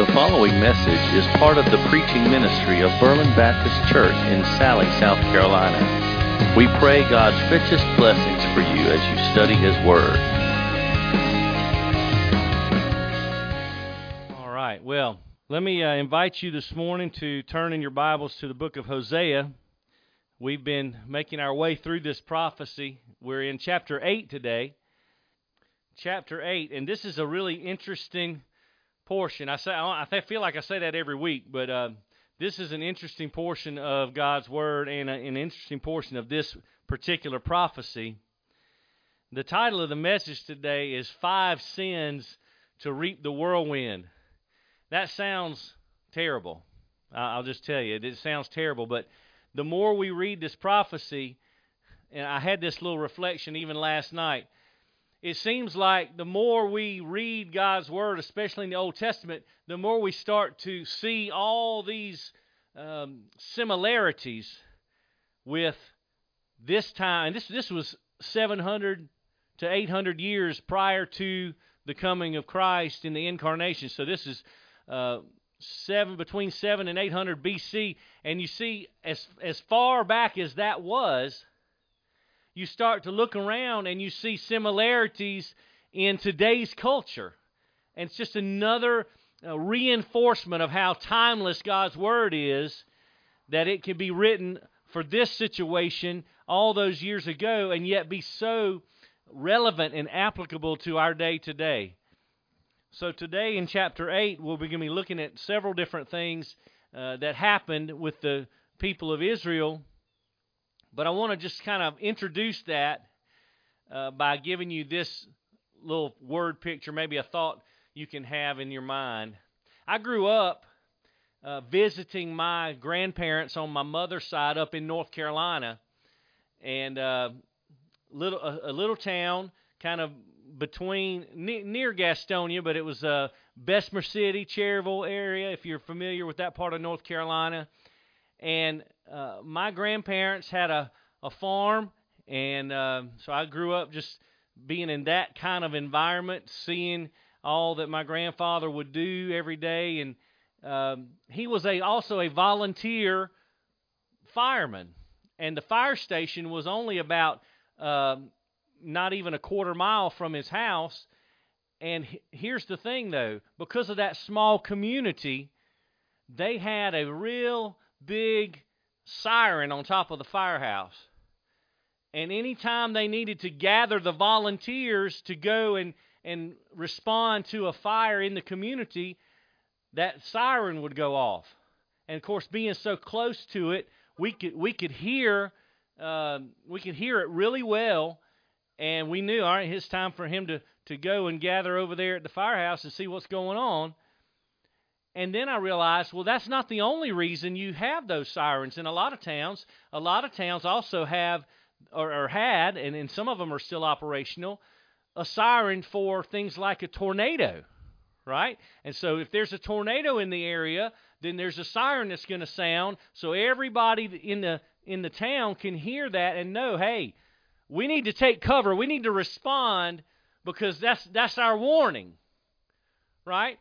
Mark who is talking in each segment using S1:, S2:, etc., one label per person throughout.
S1: The following message is part of the preaching ministry of Berlin Baptist Church in Salley, South Carolina. We pray God's richest blessings for you as you study His Word.
S2: All right. Well, let me uh, invite you this morning to turn in your Bibles to the book of Hosea. We've been making our way through this prophecy. We're in chapter 8 today. Chapter 8, and this is a really interesting portion. I say I feel like I say that every week, but uh, this is an interesting portion of God's word and a, an interesting portion of this particular prophecy. The title of the message today is Five Sins to Reap the Whirlwind. That sounds terrible. I'll just tell you, it sounds terrible, but the more we read this prophecy, and I had this little reflection even last night it seems like the more we read God's Word, especially in the Old Testament, the more we start to see all these um, similarities with this time. This, this was 700 to 800 years prior to the coming of Christ in the incarnation. So this is uh, seven between 7 and 800 BC. And you see, as, as far back as that was, you start to look around and you see similarities in today's culture. And it's just another uh, reinforcement of how timeless God's Word is, that it can be written for this situation all those years ago and yet be so relevant and applicable to our day today. So, today in chapter 8, we're going to be looking at several different things uh, that happened with the people of Israel but I want to just kind of introduce that uh, by giving you this little word picture, maybe a thought you can have in your mind. I grew up uh, visiting my grandparents on my mother's side up in North Carolina, and uh, little a, a, little town kind of between ne- near Gastonia, but it was uh, Bessemer City, Cherryville area. If you're familiar with that part of North Carolina, and uh, my grandparents had a, a farm, and uh, so I grew up just being in that kind of environment, seeing all that my grandfather would do every day, and um, he was a also a volunteer fireman, and the fire station was only about uh, not even a quarter mile from his house. And here's the thing, though, because of that small community, they had a real big siren on top of the firehouse. And anytime they needed to gather the volunteers to go and, and respond to a fire in the community, that siren would go off. And of course, being so close to it, we could we could hear uh, we could hear it really well, and we knew all right, it's time for him to to go and gather over there at the firehouse and see what's going on. And then I realized, well, that's not the only reason you have those sirens. In a lot of towns, a lot of towns also have or, or had, and, and some of them are still operational, a siren for things like a tornado, right? And so if there's a tornado in the area, then there's a siren that's going to sound, so everybody in the in the town can hear that and know, hey, we need to take cover, we need to respond because that's that's our warning, right?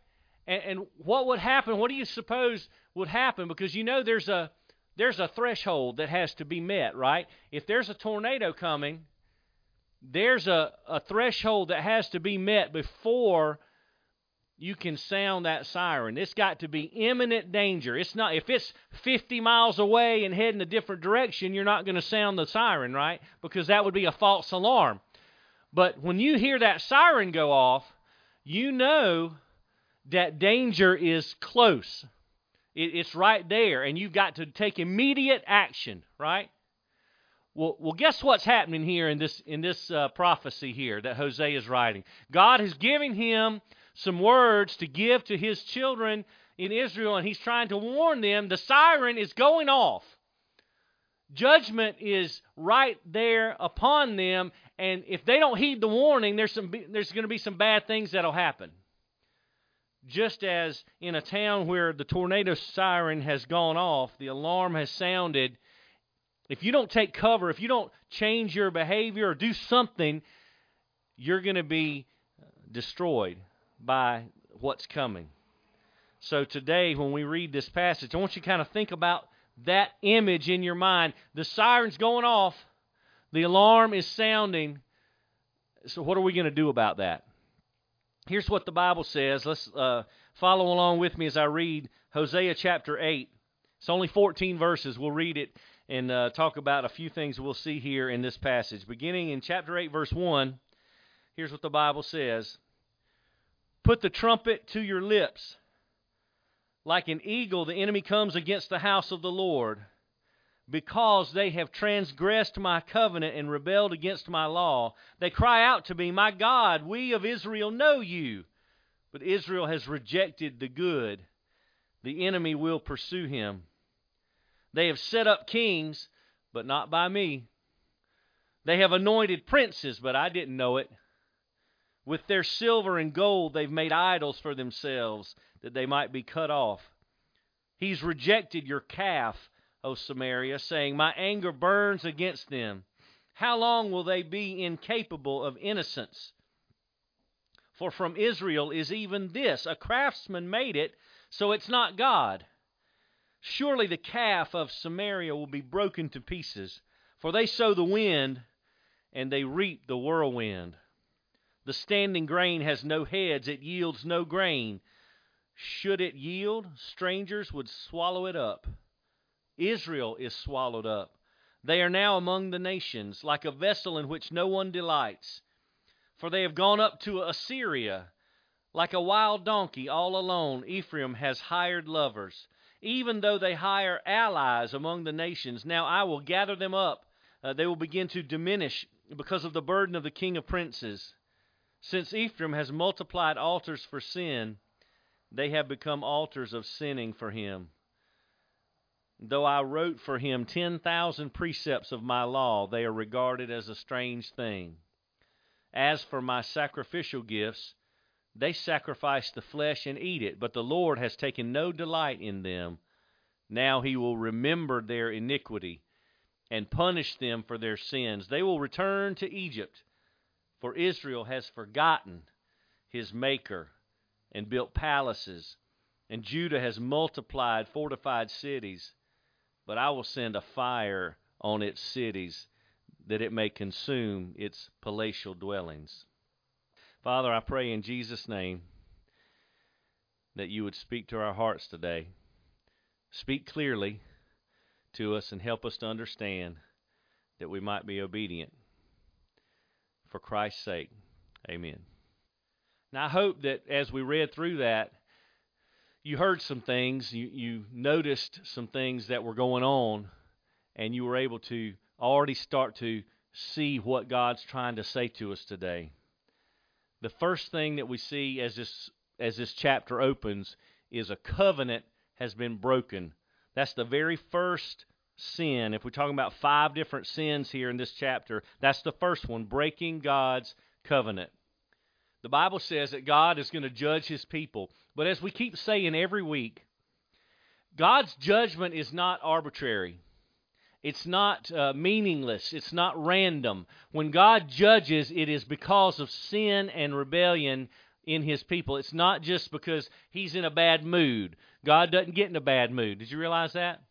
S2: And, and what would happen? What do you suppose would happen? Because you know there's a there's a threshold that has to be met, right? If there's a tornado coming, there's a, a threshold that has to be met before you can sound that siren. It's got to be imminent danger. It's not if it's 50 miles away and heading a different direction, you're not going to sound the siren, right? Because that would be a false alarm. But when you hear that siren go off, you know that danger is close. It, it's right there, and you've got to take immediate action, right? Well, well, guess what's happening here in this in this uh, prophecy here that Hosea is writing? God is giving him some words to give to his children in Israel, and he's trying to warn them. The siren is going off. Judgment is right there upon them, and if they don't heed the warning, there's some there's going to be some bad things that'll happen just as in a town where the tornado siren has gone off, the alarm has sounded, if you don't take cover, if you don't change your behavior or do something, you're going to be uh, destroyed by what's coming. So today, when we read this passage, I want you to kind of think about that image in your mind. The siren's going off, the alarm is sounding. So, what are we going to do about that? Here's what the Bible says. Let's uh, follow along with me as I read Hosea chapter 8. It's only 14 verses. We'll read it and uh, talk about a few things we'll see here in this passage. Beginning in chapter 8, verse 1, here's what the Bible says Put the trumpet to your lips. Like an eagle, the enemy comes against the house of the Lord. Because they have transgressed my covenant and rebelled against my law, they cry out to me, My God, we of Israel know you. But Israel has rejected the good. The enemy will pursue him. They have set up kings, but not by me. They have anointed princes, but I didn't know it. With their silver and gold, they've made idols for themselves, that they might be cut off. He's rejected your calf, O Samaria, saying, My anger burns against them. How long will they be incapable of innocence? For from Israel is even this a craftsman made it, so it's not God. Surely the calf of Samaria will be broken to pieces, for they sow the wind and they reap the whirlwind. The standing grain has no heads, it yields no grain. Should it yield, strangers would swallow it up. Israel is swallowed up. They are now among the nations, like a vessel in which no one delights. For they have gone up to Assyria. Like a wild donkey all alone, Ephraim has hired lovers even though they hire allies among the nations. Now I will gather them up. Uh, they will begin to diminish because of the burden of the king of princes. Since Ephraim has multiplied altars for sin, they have become altars of sinning for him. Though I wrote for him 10,000 precepts of my law, they are regarded as a strange thing. As for my sacrificial gifts, they sacrifice the flesh and eat it, but the Lord has taken no delight in them. Now he will remember their iniquity and punish them for their sins. They will return to Egypt, for Israel has forgotten his Maker and built palaces, and Judah has multiplied fortified cities. But I will send a fire on its cities, that it may consume its palatial dwellings. Father, I pray in Jesus' name that you would speak to our hearts today. Speak clearly to us and help us to understand that we might be obedient. For Christ's sake, amen. Now, I hope that as we read through that, you heard some things, you, you noticed some things that were going on, and you were able to already start to see what God's trying to say to us today the first thing that we see as this as this chapter opens is a covenant has been broken. That's the very first sin. If we're talking about five different sins here in this chapter, that's the first one, breaking God's covenant. The Bible says that God is going to judge his people. But as we keep saying every week, God's judgment is not arbitrary. It's not uh, meaningless. It's not random. When God judges, it is because of sin and rebellion in his people. It's not just because he's in a bad mood. God doesn't get in a bad mood. Did you realize that?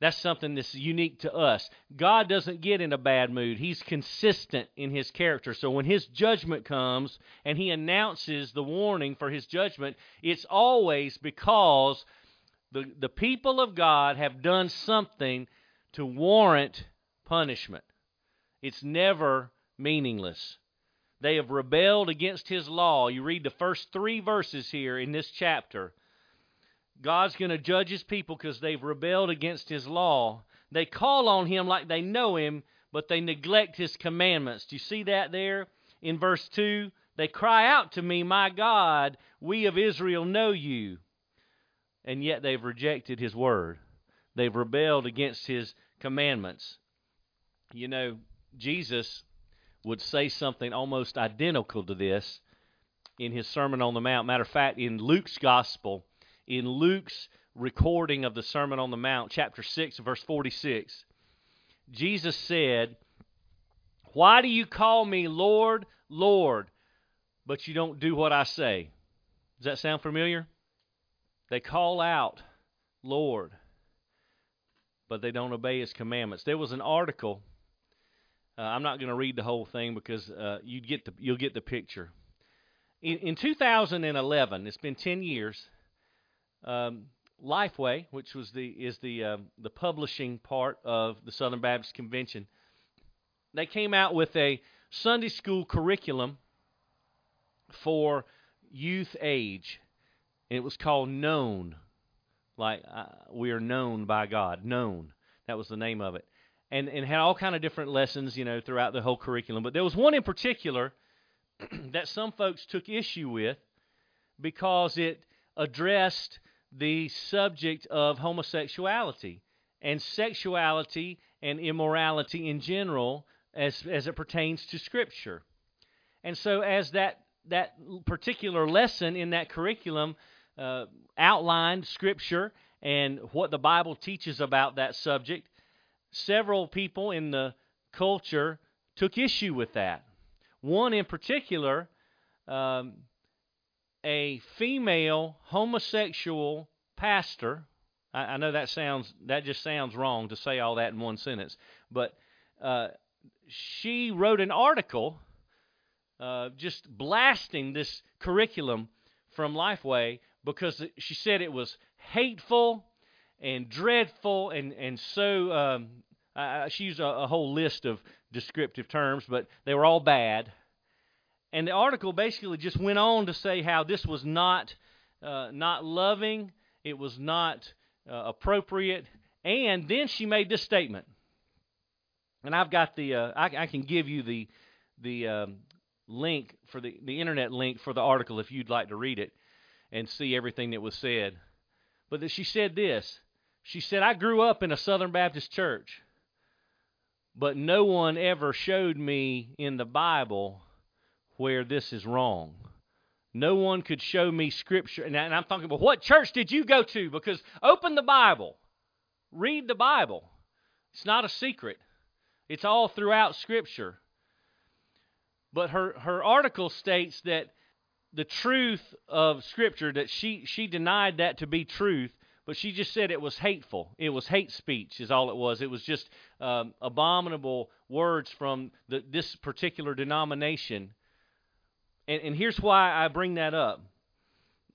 S2: That's something that's unique to us. God doesn't get in a bad mood. He's consistent in his character. So when his judgment comes and he announces the warning for his judgment, it's always because the, the people of God have done something to warrant punishment. It's never meaningless. They have rebelled against his law. You read the first three verses here in this chapter. God's going to judge his people because they've rebelled against his law. They call on him like they know him, but they neglect his commandments. Do you see that there in verse 2? They cry out to me, My God, we of Israel know you. And yet they've rejected his word. They've rebelled against his commandments. You know, Jesus would say something almost identical to this in his Sermon on the Mount. Matter of fact, in Luke's Gospel, in Luke's recording of the Sermon on the Mount, chapter 6, verse 46, Jesus said, Why do you call me Lord, Lord, but you don't do what I say? Does that sound familiar? They call out, Lord, but they don't obey His commandments. There was an article. Uh, I'm not going to read the whole thing because uh, you get the you'll get the picture. In, in 2011, it's been 10 years. Um, Lifeway, which was the is the uh, the publishing part of the Southern Baptist Convention, they came out with a Sunday school curriculum for youth age. And it was called Known. Like uh, we are known by God. Known. That was the name of it. And and had all kind of different lessons, you know, throughout the whole curriculum. But there was one in particular that some folks took issue with because it addressed the subject of homosexuality and sexuality and immorality in general as as it pertains to scripture. And so as that that particular lesson in that curriculum uh, outlined Scripture and what the Bible teaches about that subject, several people in the culture took issue with that. One in particular, um, a female homosexual pastor. I, I, know that sounds that just sounds wrong to say all that in one sentence, but uh, she wrote an article uh, just blasting this curriculum from Lifeway because she said it was hateful and dreadful and and so um, she used a, a whole list of descriptive terms, but they were all bad. And the article basically just went on to say how this was not uh, not loving, it was not uh, appropriate, and then she made this statement. And I've got the uh, I, I, can give you the the um, link for the, the internet link for the article if you'd like to read it and see everything that was said. But that she said this. She said, I grew up in a Southern Baptist church, but no one ever showed me in the Bible where this is wrong. No one could show me scripture. And I'm talking about what church did you go to? Because open the Bible, read the Bible. It's not a secret, it's all throughout Scripture. But her, her article states that the truth of Scripture, that she, she denied that to be truth, but she just said it was hateful. It was hate speech, is all it was. It was just um, abominable words from the, this particular denomination. And, and here's why I bring that up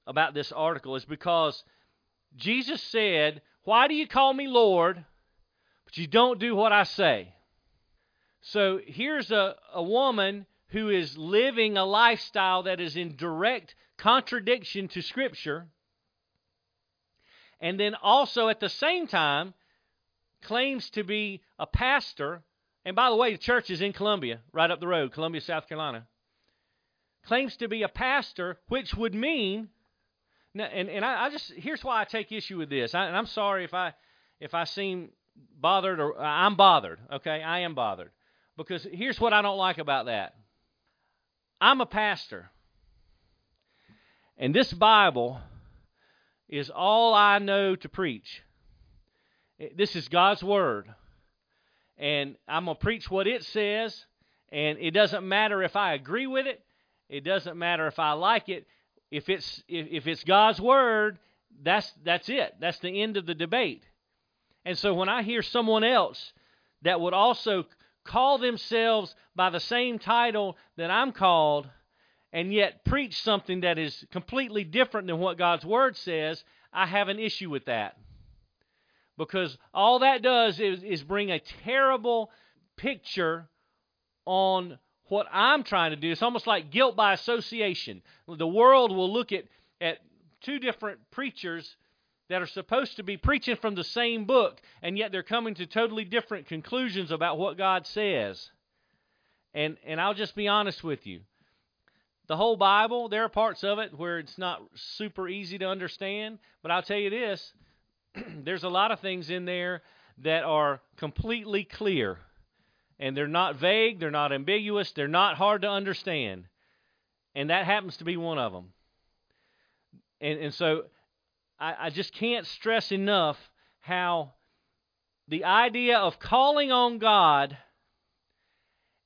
S2: about this article is because Jesus said, Why do you call me Lord, but you don't do what I say? So here's a, a woman who is living a lifestyle that is in direct contradiction to Scripture, and then also at the same time claims to be a pastor. And by the way, the church is in Columbia, right up the road, Columbia, South Carolina. Claims to be a pastor, which would mean, and, and I, I just here's why I take issue with this. I, and I'm sorry if I if I seem bothered or I'm bothered. Okay, I am bothered because here's what I don't like about that. I'm a pastor. And this Bible is all I know to preach. This is God's Word. And I'm going to preach what it says. And it doesn't matter if I agree with it, it doesn't matter if I like it. If it's, if, if it's God's Word, that's, that's it. That's the end of the debate. And so when I hear someone else that would also call themselves by the same title that I'm called and yet preach something that is completely different than what God's Word says, I have an issue with that. Because all that does is, is bring a terrible picture on what I'm trying to do. It's almost like guilt by association. The world will look at, at two different preachers that are supposed to be preaching from the same book, and yet they're coming to totally different conclusions about what God says. And and I'll just be honest with you. The whole Bible, there are parts of it where it's not super easy to understand, but I'll tell you this, there's a lot of things in there that are completely clear. And they're not vague, they're not ambiguous, they're not hard to understand. And that happens to be one of them. And and so I, I just can't stress enough how the idea of calling on God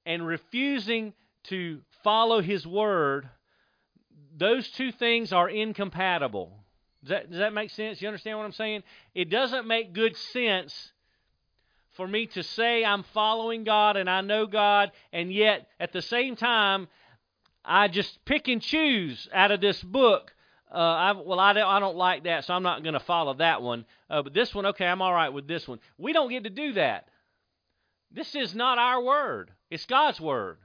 S2: and refusing to follow His Word, those two things are incompatible. Does that, does that make sense? You understand what I'm saying? It doesn't make good sense for me to say I'm following God and I know God, and yet at the same time, I just pick and choose out of this book. Uh, I, well, I don't, I don't like that, so I'm not going to follow that one. Uh, but this one, okay, I'm all right with this one. We don't get to do that. This is not our word, it's God's word.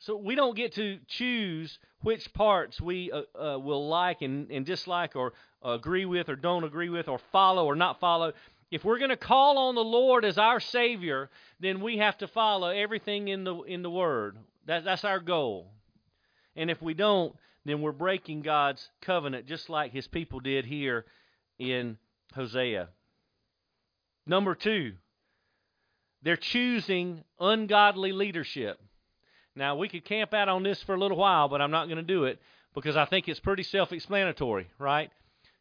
S2: So we don't get to choose which parts we uh, uh, will like and, and dislike or agree with or don't agree with or follow or not follow. If we're going to call on the Lord as our Savior, then we have to follow everything in the in the Word. That, that's our goal. And if we don't, then we're breaking God's covenant, just like His people did here in Hosea. Number two, they're choosing ungodly leadership. Now, we could camp out on this for a little while, but I'm not going to do it because I think it's pretty self explanatory, right?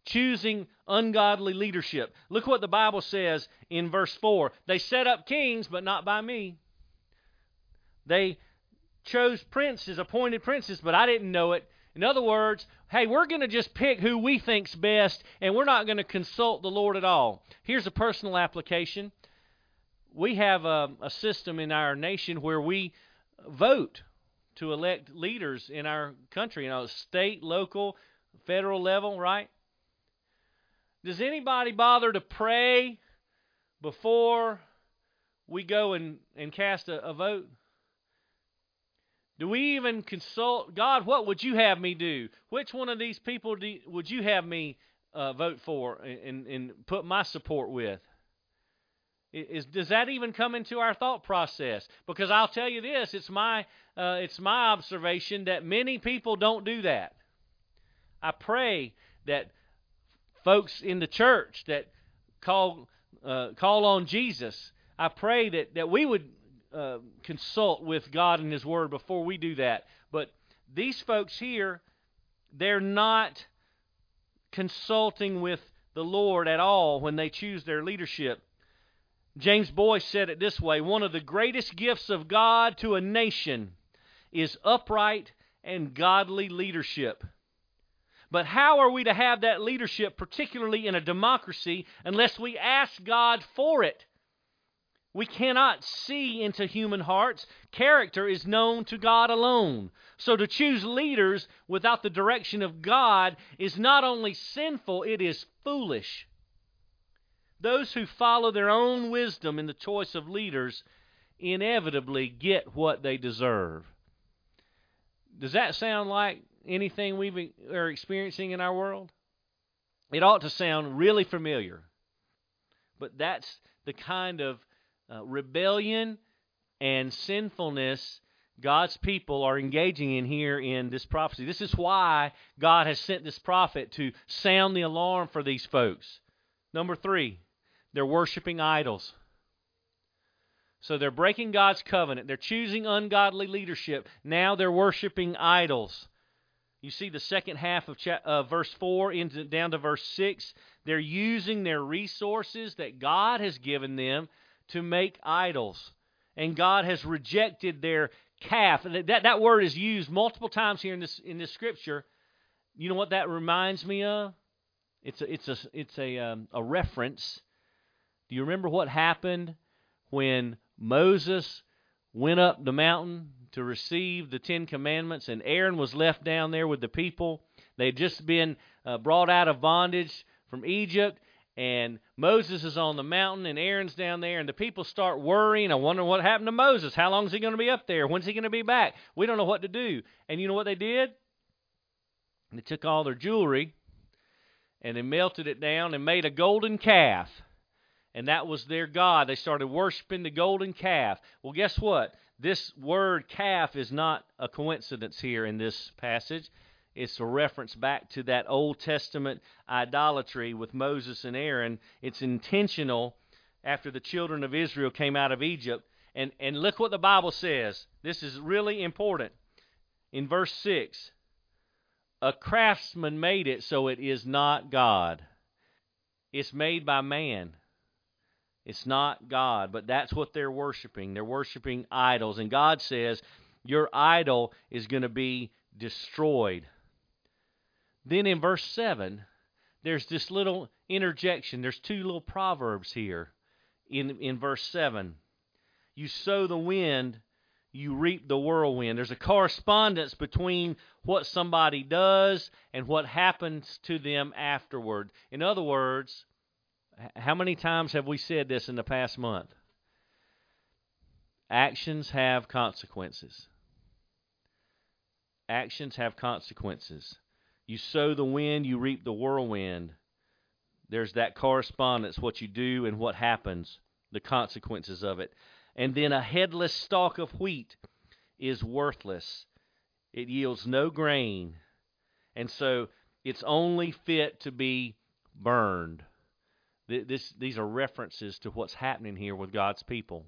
S2: Choosing ungodly leadership. Look what the Bible says in verse 4. They set up kings, but not by me. They chose princes, appointed princes, but I didn't know it. In other words, hey, we're going to just pick who we think's best, and we're not going to consult the Lord at all. Here's a personal application. We have a, a system in our nation where we vote to elect leaders in our country, you know, state, local, federal level, right? Does anybody bother to pray before we go and, and cast a, a vote? Do we even consult God? What would you have me do? Which one of these people do, would you have me uh, vote for and, and put my support with? Is, does that even come into our thought process? Because I'll tell you this: it's my uh, it's my observation that many people don't do that. I pray that folks in the church that call uh, call on Jesus, I pray that that we would uh, consult with God and His Word before we do that. But these folks here, they're not consulting with the Lord at all when they choose their leadership. James Boice said it this way One of the greatest gifts of God to a nation is upright and godly leadership. But how are we to have that leadership, particularly in a democracy, unless we ask God for it? We cannot see into human hearts. Character is known to God alone. So to choose leaders without the direction of God is not only sinful, it is foolish. Those who follow their own wisdom in the choice of leaders inevitably get what they deserve. Does that sound like anything we are experiencing in our world? It ought to sound really familiar. But that's the kind of uh, rebellion and sinfulness God's people are engaging in here in this prophecy. This is why God has sent this prophet to sound the alarm for these folks. Number three, they're worshiping idols. So they're breaking God's covenant. They're choosing ungodly leadership. Now they're worshiping idols. You see the second half of cha- uh, verse 4 into, down to verse 6. They're using their resources that God has given them to make idols. And God has rejected their calf. That, that word is used multiple times here in this, in this scripture. You know what that reminds me of? It's a, it's a, it's a, um, a reference. Do you remember what happened when Moses went up the mountain to receive the Ten Commandments and Aaron was left down there with the people? They had just been uh, brought out of bondage from Egypt and Moses is on the mountain and Aaron's down there, and the people start worrying. I wonder what happened to Moses. How long is he going to be up there? When's he going to be back? We don't know what to do. And you know what they did? They took all their jewelry and they melted it down and made a golden calf. And that was their God. They started worshiping the golden calf. Well, guess what? This word calf is not a coincidence here in this passage. It's a reference back to that Old Testament idolatry with Moses and Aaron. It's intentional after the children of Israel came out of Egypt. And, and look what the Bible says. This is really important. In verse 6, a craftsman made it, so it is not God. It's made by man. It's not God, but that's what they're worshiping. They're worshiping idols. And God says, Your idol is going to be destroyed. Then in verse 7, there's this little interjection. There's two little proverbs here in in verse 7. You sow the wind, you reap the whirlwind. There's a correspondence between what somebody does and what happens to them afterward. In other words, how many times have we said this in the past month? Actions have consequences. Actions have consequences. You sow the wind, you reap the whirlwind. There's that correspondence, what you do and what happens, the consequences of it. And then a headless stalk of wheat is worthless, it yields no grain, and so it's only fit to be burned. This, these are references to what's happening here with God's people.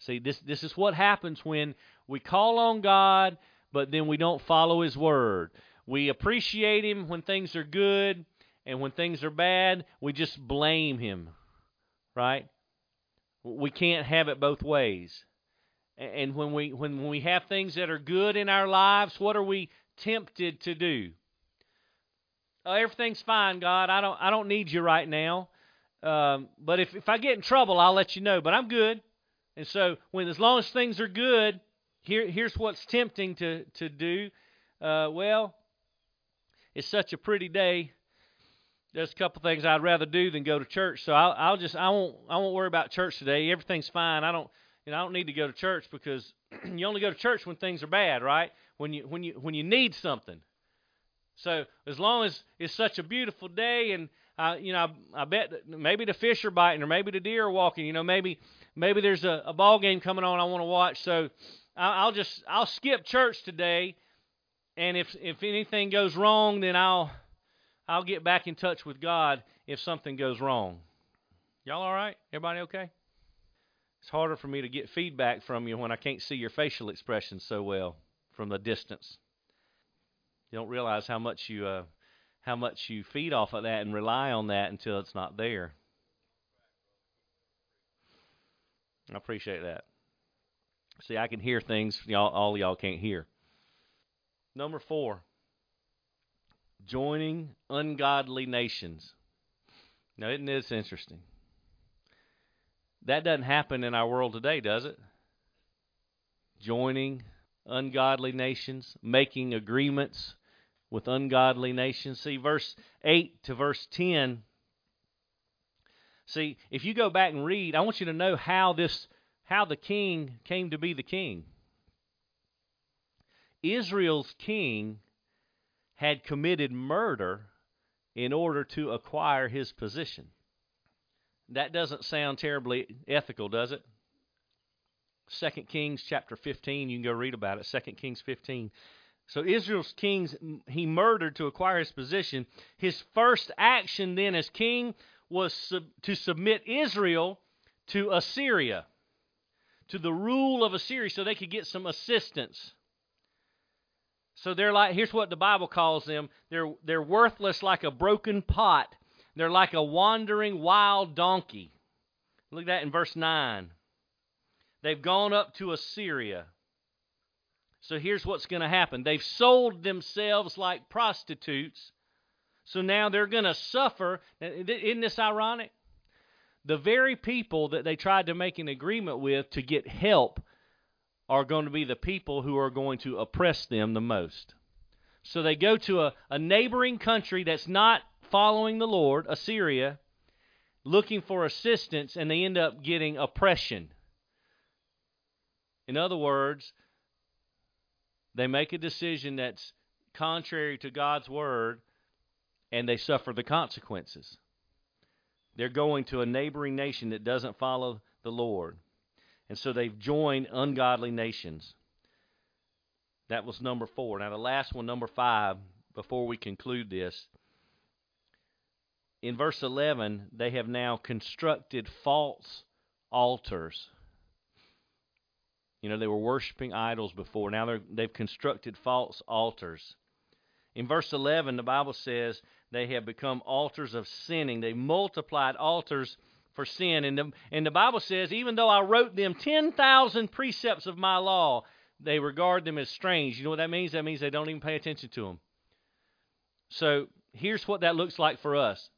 S2: See, this, this is what happens when we call on God, but then we don't follow His word. We appreciate Him when things are good, and when things are bad, we just blame Him, right? We can't have it both ways. And when we when we have things that are good in our lives, what are we tempted to do? Oh, everything's fine, God. I don't I don't need you right now. Um, but if if I get in trouble, I'll let you know. But I'm good. And so when as long as things are good, here here's what's tempting to to do. Uh, well, it's such a pretty day. There's a couple things I'd rather do than go to church. So I'll, I'll just I won't I won't worry about church today. Everything's fine. I don't you know I don't need to go to church because you only go to church when things are bad, right? When you when you when you need something. So as long as it's such a beautiful day and uh, you know I, I bet maybe the fish are biting or maybe the deer are walking. You know maybe maybe there's a, a ball game coming on I want to watch. So I'll, I'll just I'll skip church today and if if anything goes wrong, then I'll I'll get back in touch with God if something goes wrong. Y'all all right? Everybody okay? It's harder for me to get feedback from you when I can't see your facial expressions so well from the distance. You don't realize how much you uh, how much you feed off of that and rely on that until it's not there. I appreciate that. See, I can hear things y'all all y'all can't hear. Number four, joining ungodly nations. Now, isn't this interesting? That doesn't happen in our world today, does it? Joining ungodly nations, making agreements with ungodly nations. See, verse 8 to verse 10. See, if you go back and read, I want you to know how this how the king came to be the king. Israel's king had committed murder in order to acquire his position. That doesn't sound terribly ethical, does it? 2 Kings chapter 15, you can go read about it. 2 Kings 15. So Israel's kings he murdered to acquire his position. His first action then as king was sub, to submit Israel to Assyria, to the rule of Assyria so they could get some assistance. So they're like here's what the Bible calls them. They're they're worthless like a broken pot. They're like a wandering wild donkey. Look at that in verse 9. They've gone up to Assyria. So here's what's going to happen. They've sold themselves like prostitutes. So now they're going to suffer. Isn't this ironic? The very people that they tried to make an agreement with to get help are going to be the people who are going to oppress them the most. So they go to a, a neighboring country that's not following the Lord, Assyria, looking for assistance, and they end up getting oppression. In other words, they make a decision that's contrary to God's word, and they suffer the consequences. They're going to a neighboring nation that doesn't follow the Lord. And so they've joined ungodly nations. That was number four. Now, the last one, number five, before we conclude this. In verse 11, they have now constructed false altars. You know, they were worshiping idols before. Now they've constructed false altars. In verse 11, the Bible says they have become altars of sinning. They multiplied altars for sin. And the, and the Bible says, even though I wrote them 10,000 precepts of my law, they regard them as strange. You know what that means? That means they don't even pay attention to them. So here's what that looks like for us.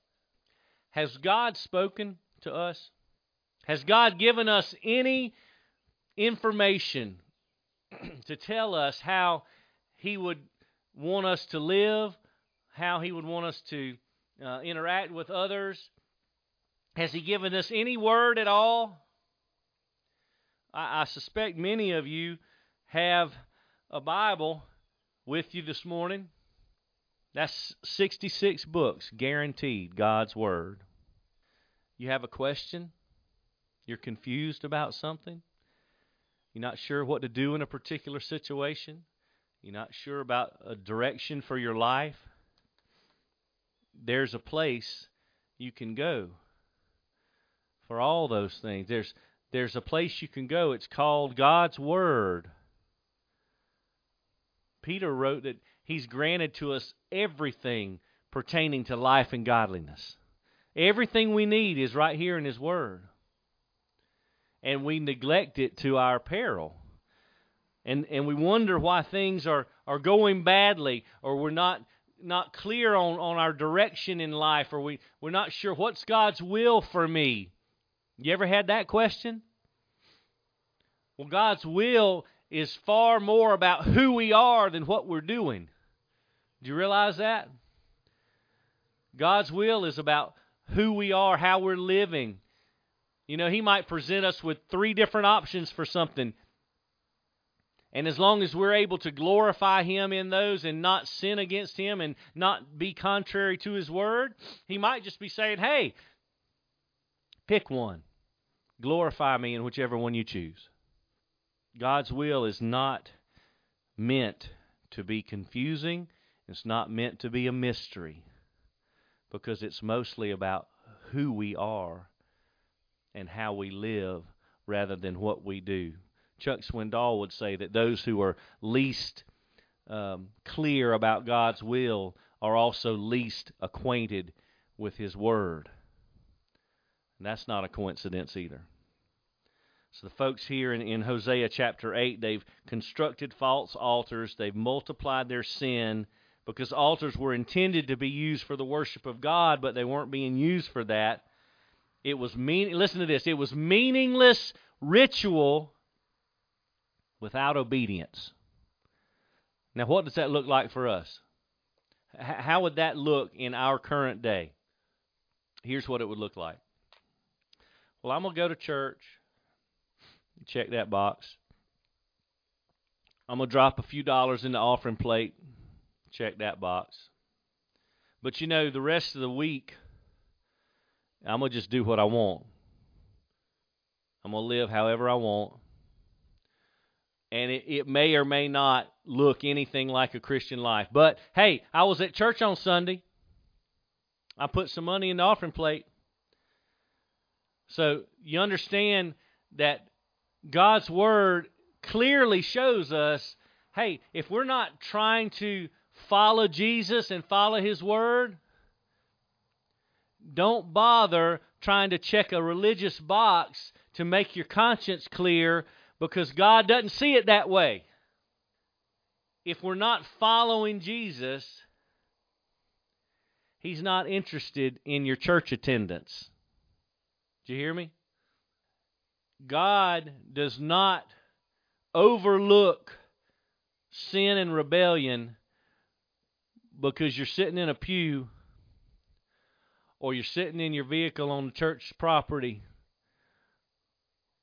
S2: Has God spoken to us? Has God given us any information to tell us how He would want us to live, how He would want us to uh, interact with others? Has He given us any word at all? I, I suspect many of you have a Bible with you this morning. That's 66 books, guaranteed, God's Word. You have a question? You're confused about something? You're not sure what to do in a particular situation? You're not sure about a direction for your life? There's a place you can go for all those things. There's there's a place you can go. It's called God's Word. Peter wrote that he's granted to us everything pertaining to life and godliness. Everything we need is right here in his word. And we neglect it to our peril. And and we wonder why things are, are going badly or we're not not clear on, on our direction in life or we, we're not sure what's God's will for me. You ever had that question? Well, God's will is far more about who we are than what we're doing. Do you realize that? God's will is about who we are, how we're living. You know, He might present us with three different options for something. And as long as we're able to glorify Him in those and not sin against Him and not be contrary to His Word, He might just be saying, hey, pick one. Glorify me in whichever one you choose. God's will is not meant to be confusing, it's not meant to be a mystery, because it's mostly about who we are and how we live rather than what we do. Chuck Swindoll would say that those who are least um, clear about God's will are also least acquainted with His Word. And that's not a coincidence either. So the folks here in, in Hosea chapter 8, they've constructed false altars, they've multiplied their sin because altars were intended to be used for the worship of God, but they weren't being used for that. It was mean listen to this, it was meaningless ritual without obedience. Now what does that look like for us? How would that look in our current day? Here's what it would look like. Well, I'm going to go to church. Check that box. I'm going to drop a few dollars in the offering plate. Check that box. But you know, the rest of the week, I'm going to just do what I want. I'm going to live however I want. And it, it may or may not look anything like a Christian life. But hey, I was at church on Sunday. I put some money in the offering plate. So you understand that God's Word clearly shows us hey, if we're not trying to follow Jesus and follow His Word, don't bother trying to check a religious box to make your conscience clear because God doesn't see it that way. If we're not following Jesus, He's not interested in your church attendance. Do you hear me? God does not overlook sin and rebellion because you're sitting in a pew or you're sitting in your vehicle on the church property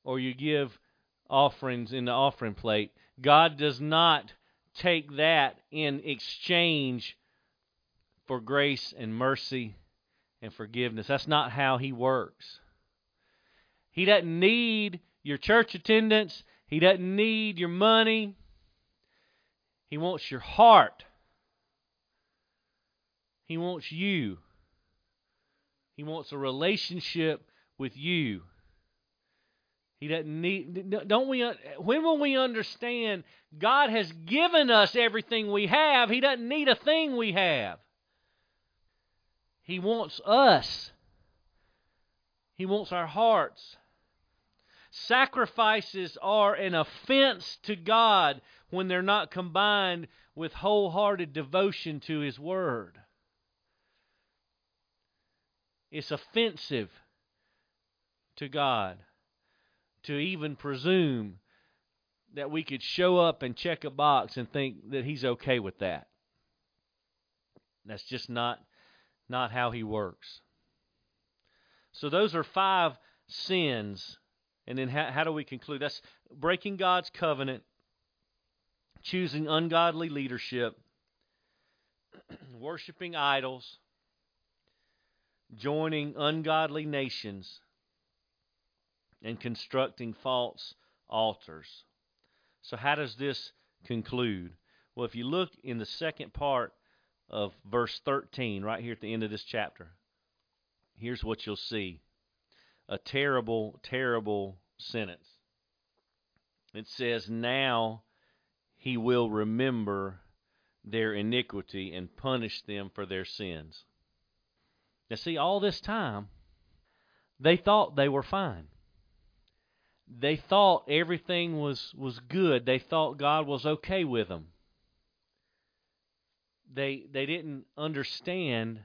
S2: or you give offerings in the offering plate. God does not take that in exchange for grace and mercy and forgiveness. That's not how He works. He doesn't need your church attendance. He doesn't need your money. He wants your heart. He wants you. He wants a relationship with you. He doesn't need don't we when will we understand God has given us everything we have, he doesn't need a thing we have. He wants us. He wants our hearts. Sacrifices are an offense to God when they're not combined with wholehearted devotion to His Word. It's offensive to God to even presume that we could show up and check a box and think that he's okay with that. That's just not not how he works. So those are five sins. And then how, how do we conclude? That's breaking God's covenant, choosing ungodly leadership, worshiping idols, joining ungodly nations, and constructing false altars. So, how does this conclude? Well, if you look in the second part of verse 13, right here at the end of this chapter, here's what you'll see a terrible, terrible sentence. It says, Now he will remember their iniquity and punish them for their sins. Now, see, all this time, they thought they were fine. They thought everything was, was good. They thought God was okay with them. They, they didn't understand.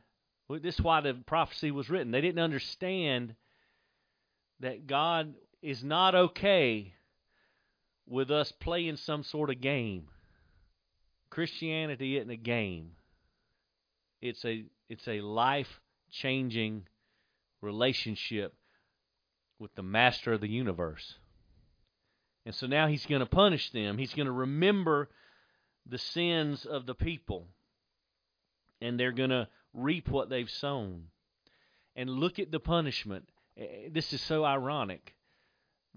S2: This is why the prophecy was written. They didn't understand that God is not okay with us playing some sort of game. Christianity isn't a game. It's a it's a life changing relationship with the master of the universe. And so now he's going to punish them. He's going to remember the sins of the people. And they're going to reap what they've sown. And look at the punishment. Eh, eh, this is so ironic.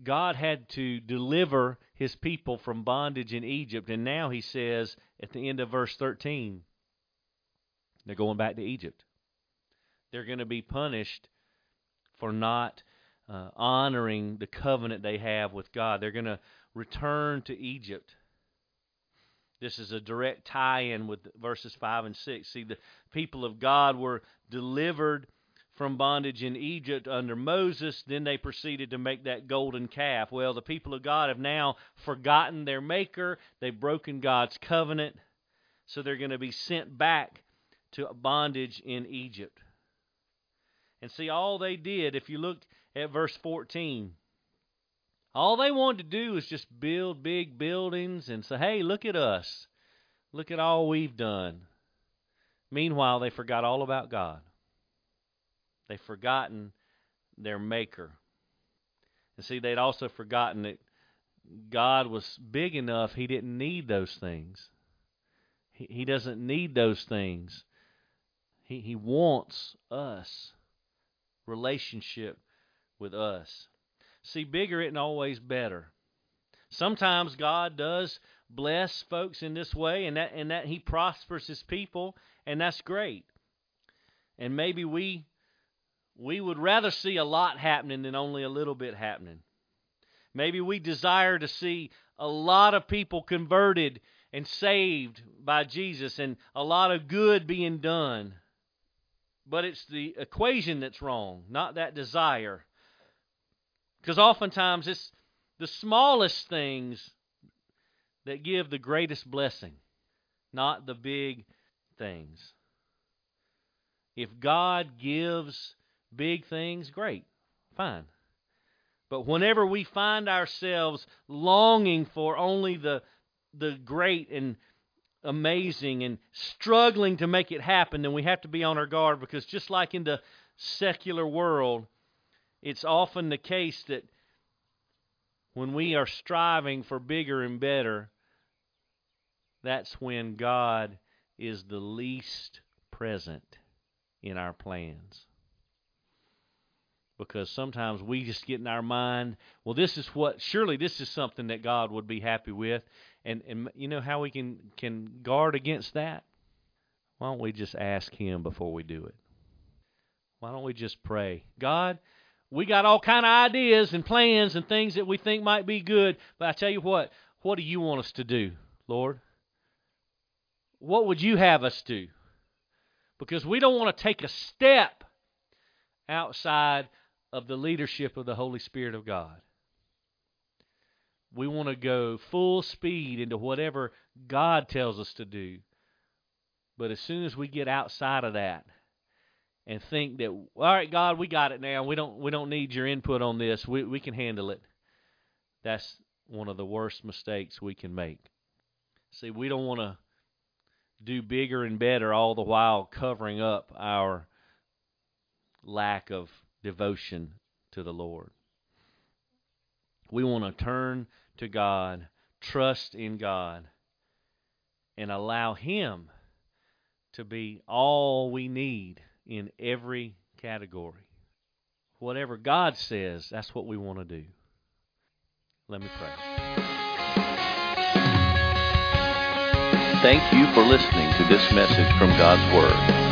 S2: God had to deliver his people from bondage in Egypt. And now he says at the end of verse 13, they're going back to Egypt. They're going to be punished for not uh, honoring the covenant they have with God. They're going to return to Egypt. This is a direct tie in with verses 5 and 6. See, the people of God were delivered from bondage in Egypt under Moses. Then they proceeded to make that golden calf. Well, the people of God have now forgotten their Maker, they've broken God's covenant, so they're going to be sent back to bondage in Egypt. And see, all they did, if you look at verse 14, all they wanted to do was just build big buildings and say, hey, look at us. Look at all we've done. Meanwhile, they forgot all about God. They've forgotten their Maker. And see, they'd also forgotten that God was big enough, He didn't need those things. He, he doesn't need those things. He, he wants us, relationship with us. See, bigger isn't always better. Sometimes God does bless folks in this way and that and that he prospers his people and that's great. And maybe we we would rather see a lot happening than only a little bit happening. Maybe we desire to see a lot of people converted and saved by Jesus and a lot of good being done. But it's the equation that's wrong, not that desire. Because oftentimes it's the smallest things that give the greatest blessing, not the big things. If God gives big things, great, fine. But whenever we find ourselves longing for only the the great and amazing and struggling to make it happen, then we have to be on our guard because just like in the secular world, it's often the case that when we are striving for bigger and better, that's when God is the least present in our plans. Because sometimes we just get in our mind, well, this is what surely this is something that God would be happy with, and and you know how we can can guard against that. Why don't we just ask Him before we do it? Why don't we just pray, God? We got all kind of ideas and plans and things that we think might be good, but I tell you what, what do you want us to do, Lord? What would you have us do? Because we don't want to take a step outside of the leadership of the Holy Spirit of God. We want to go full speed into whatever God tells us to do. But as soon as we get outside of that, and think that all right, God, we got it now. We don't we don't need your input on this. We we can handle it. That's one of the worst mistakes we can make. See, we don't want to do bigger and better all the while covering up our lack of devotion to the Lord. We want to turn to God, trust in God, and allow Him to be all we need in every category. Whatever God says, that's what we want to do. Let me pray.
S1: Thank you for listening to this message from God's Word.